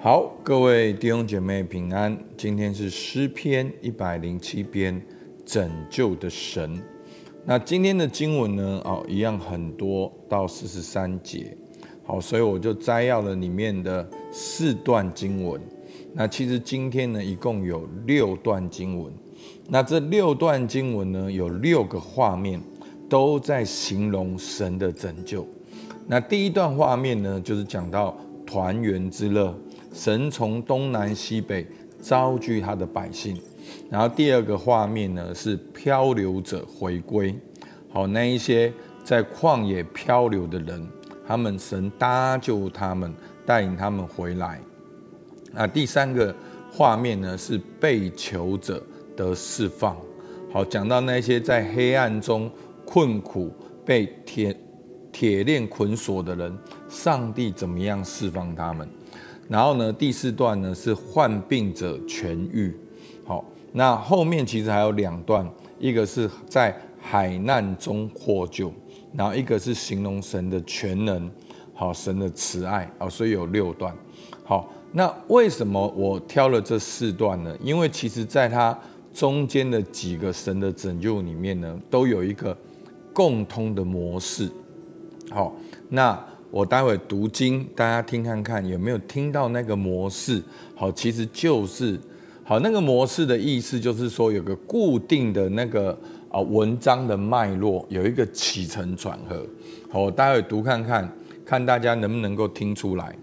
好，各位弟兄姐妹平安。今天是诗篇一百零七篇，拯救的神。那今天的经文呢？哦，一样很多到四十三节。好，所以我就摘要了里面的四段经文。那其实今天呢，一共有六段经文。那这六段经文呢，有六个画面，都在形容神的拯救。那第一段画面呢，就是讲到团圆之乐。神从东南西北招聚他的百姓，然后第二个画面呢，是漂流者回归。好，那一些在旷野漂流的人，他们神搭救他们，带领他们回来。那第三个画面呢，是被囚者得释放。好，讲到那些在黑暗中困苦、被铁铁链捆锁的人，上帝怎么样释放他们？然后呢，第四段呢是患病者痊愈。好，那后面其实还有两段，一个是在海难中获救，然后一个是形容神的全能，好，神的慈爱，啊，所以有六段。好，那为什么我挑了这四段呢？因为其实在它中间的几个神的拯救里面呢，都有一个共通的模式。好，那。我待会读经，大家听看看有没有听到那个模式？好，其实就是好，那个模式的意思就是说有个固定的那个啊文章的脉络，有一个起承转合。好，我待会读看看，看大家能不能够听出来。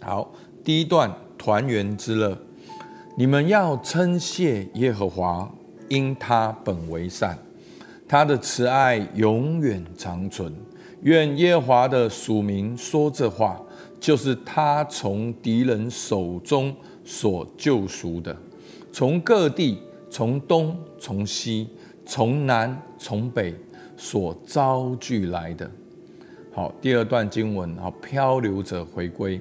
好，第一段团圆之乐，你们要称谢耶和华，因他本为善，他的慈爱永远长存。愿耶华的属民说这话，就是他从敌人手中所救赎的，从各地，从东，从西，从南，从北所招聚来的。好，第二段经文，好，漂流者回归，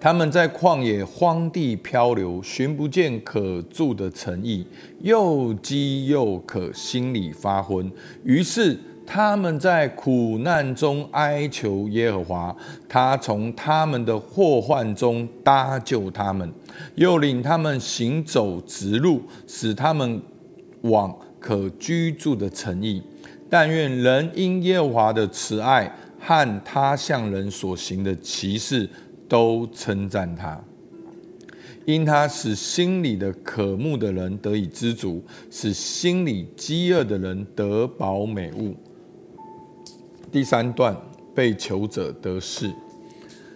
他们在旷野荒地漂流，寻不见可住的城邑，又饥又渴，心里发昏，于是。他们在苦难中哀求耶和华，他从他们的祸患中搭救他们，又领他们行走直路，使他们往可居住的城邑。但愿人因耶和华的慈爱和他向人所行的奇事，都称赞他，因他使心里的渴慕的人得以知足，使心里饥饿的人得饱美物。第三段，被囚者得释。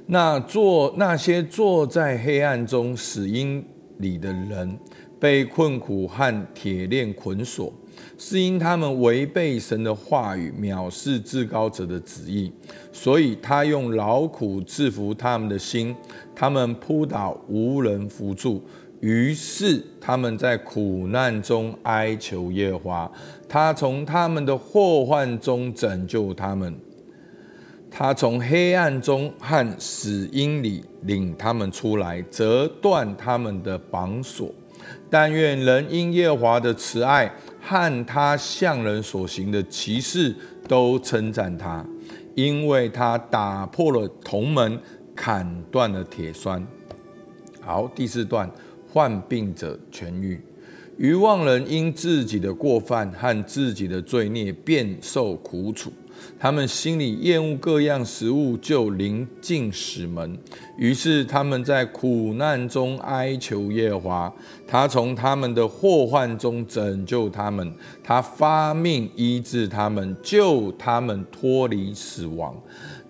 那坐那些坐在黑暗中死荫里的人，被困苦和铁链捆锁，是因他们违背神的话语，藐视至高者的旨意。所以他用劳苦制服他们的心，他们扑倒无人扶助。于是他们在苦难中哀求耶和华，他从他们的祸患中拯救他们，他从黑暗中和死荫里领他们出来，折断他们的绑锁。但愿人因耶和华的慈爱和他向人所行的奇事都称赞他，因为他打破了铜门，砍断了铁栓。好，第四段。患病者痊愈，愚妄人因自己的过犯和自己的罪孽便受苦楚。他们心里厌恶各样食物，就临近死门。于是他们在苦难中哀求耶和华，他从他们的祸患中拯救他们，他发命医治他们，救他们脱离死亡。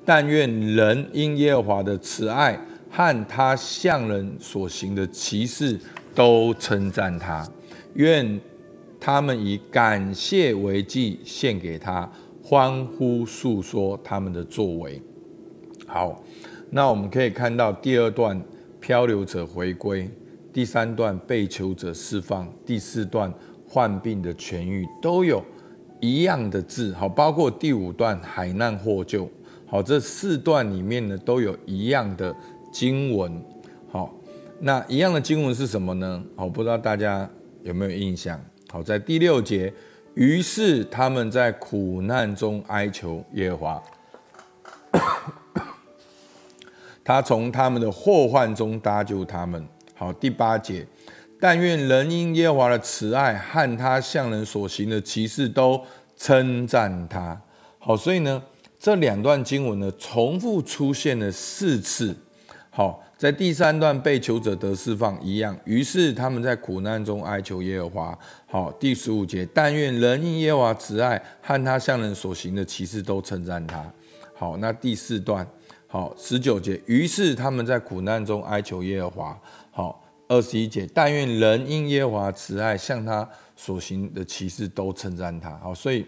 但愿人因耶和华的慈爱。和他向人所行的奇事都称赞他，愿他们以感谢为祭献给他，欢呼述说他们的作为。好，那我们可以看到第二段漂流者回归，第三段被囚者释放，第四段患病的痊愈，都有一样的字。好，包括第五段海难获救。好，这四段里面呢都有一样的。经文，好，那一样的经文是什么呢？好，不知道大家有没有印象？好，在第六节，于是他们在苦难中哀求耶和华，他从他们的祸患中搭救他们。好，第八节，但愿人因耶和华的慈爱和他向人所行的奇事都称赞他。好，所以呢，这两段经文呢，重复出现了四次。好，在第三段被求者得释放一样，于是他们在苦难中哀求耶和华。好，第十五节，但愿人因耶和华慈爱和他向人所行的奇事都称赞他。好，那第四段，好，十九节，于是他们在苦难中哀求耶和华。好，二十一节，但愿人因耶和华慈爱向他所行的奇事都称赞他。好，所以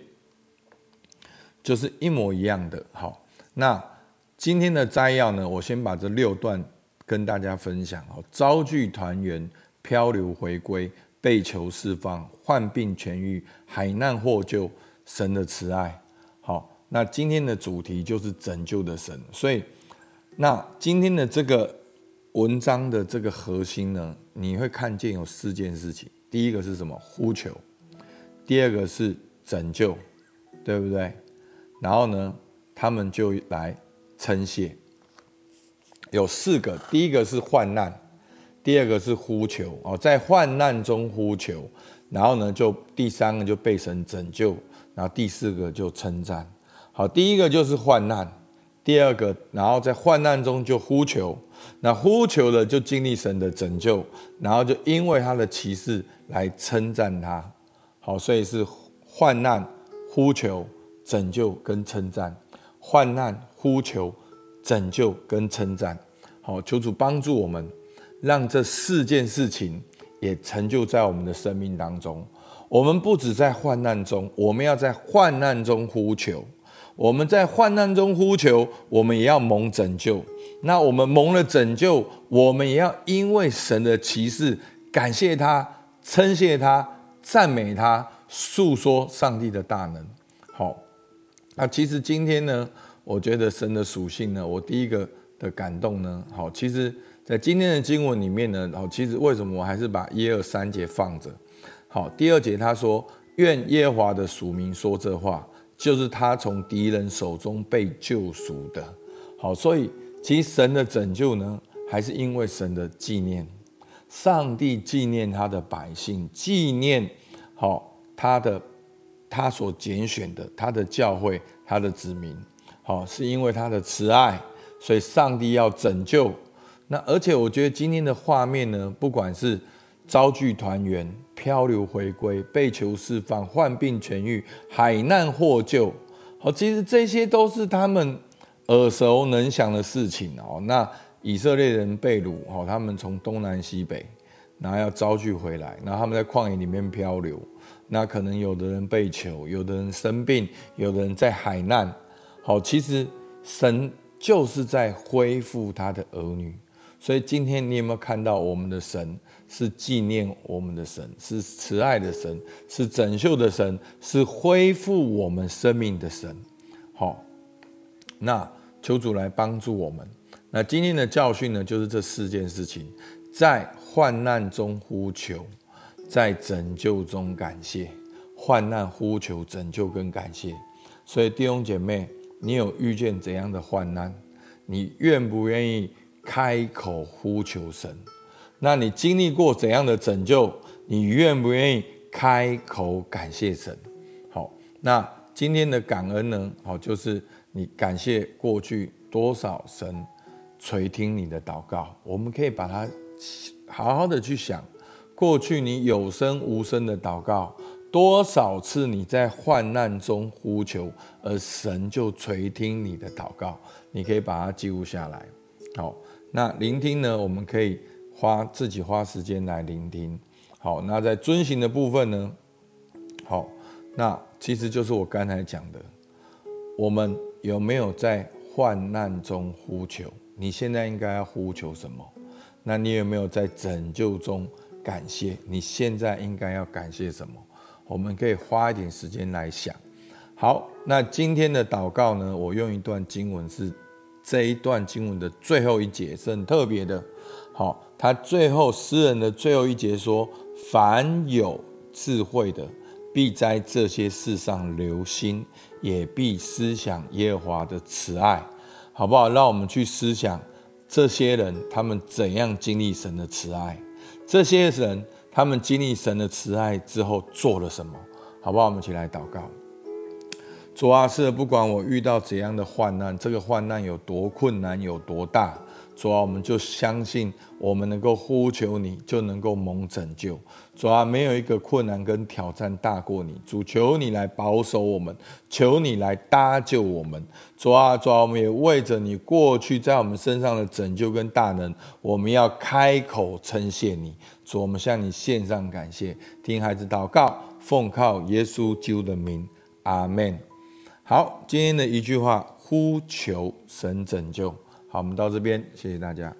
就是一模一样的。好，那。今天的摘要呢，我先把这六段跟大家分享。哦，招聚团圆，漂流回归，被囚释放，患病痊愈，海难获救，神的慈爱。好，那今天的主题就是拯救的神。所以，那今天的这个文章的这个核心呢，你会看见有四件事情。第一个是什么？呼求。第二个是拯救，对不对？然后呢，他们就来。称谢有四个，第一个是患难，第二个是呼求哦，在患难中呼求，然后呢，就第三个就被神拯救，然后第四个就称赞。好，第一个就是患难，第二个，然后在患难中就呼求，那呼求了就经历神的拯救，然后就因为他的奇事来称赞他。好，所以是患难、呼求、拯救跟称赞。患难、呼求、拯救跟称赞，好，求主帮助我们，让这四件事情也成就在我们的生命当中。我们不只在患难中，我们要在患难中呼求；我们在患难中呼求，我们也要蒙拯救。那我们蒙了拯救，我们也要因为神的奇事，感谢他、称谢他、赞美他、诉说上帝的大能。好。那其实今天呢，我觉得神的属性呢，我第一个的感动呢，好，其实在今天的经文里面呢，好，其实为什么我还是把一二三节放着？好，第二节他说，愿耶华的属民说这话，就是他从敌人手中被救赎的。好，所以其实神的拯救呢，还是因为神的纪念，上帝纪念他的百姓，纪念好他的。他所拣选的，他的教会，他的子民，好，是因为他的慈爱，所以上帝要拯救。那而且我觉得今天的画面呢，不管是遭聚团圆、漂流回归、被囚释放、患病痊愈、海难获救，好，其实这些都是他们耳熟能详的事情哦。那以色列人被掳，哦，他们从东南西北，然后要招聚回来，然后他们在旷野里面漂流。那可能有的人被囚，有的人生病，有的人在海难。好，其实神就是在恢复他的儿女。所以今天你有没有看到我们的神是纪念我们的神，是慈爱的神，是拯救的神，是恢复我们生命的神？好，那求主来帮助我们。那今天的教训呢，就是这四件事情，在患难中呼求。在拯救中感谢，患难呼求拯救跟感谢，所以弟兄姐妹，你有遇见怎样的患难？你愿不愿意开口呼求神？那你经历过怎样的拯救？你愿不愿意开口感谢神？好，那今天的感恩呢？好，就是你感谢过去多少神垂听你的祷告，我们可以把它好好的去想。过去你有声无声的祷告，多少次你在患难中呼求，而神就垂听你的祷告，你可以把它记录下来。好，那聆听呢？我们可以花自己花时间来聆听。好，那在遵行的部分呢？好，那其实就是我刚才讲的，我们有没有在患难中呼求？你现在应该要呼求什么？那你有没有在拯救中？感谢，你现在应该要感谢什么？我们可以花一点时间来想。好，那今天的祷告呢？我用一段经文，是这一段经文的最后一节，是很特别的。好，他最后诗人的最后一节说：“凡有智慧的，必在这些事上留心，也必思想耶和华的慈爱。”好不好？让我们去思想这些人他们怎样经历神的慈爱？这些人他们经历神的慈爱之后做了什么？好不好？我们一起来祷告。主啊，是不管我遇到怎样的患难，这个患难有多困难，有多大。主啊，我们就相信，我们能够呼求你，就能够蒙拯救。主啊，没有一个困难跟挑战大过你。主，求你来保守我们，求你来搭救我们。主啊，主啊，我们也为着你过去在我们身上的拯救跟大能，我们要开口称谢你。主，我们向你献上感谢。听孩子祷告，奉靠耶稣基督的名，阿门。好，今天的一句话，呼求神拯救。好，我们到这边，谢谢大家。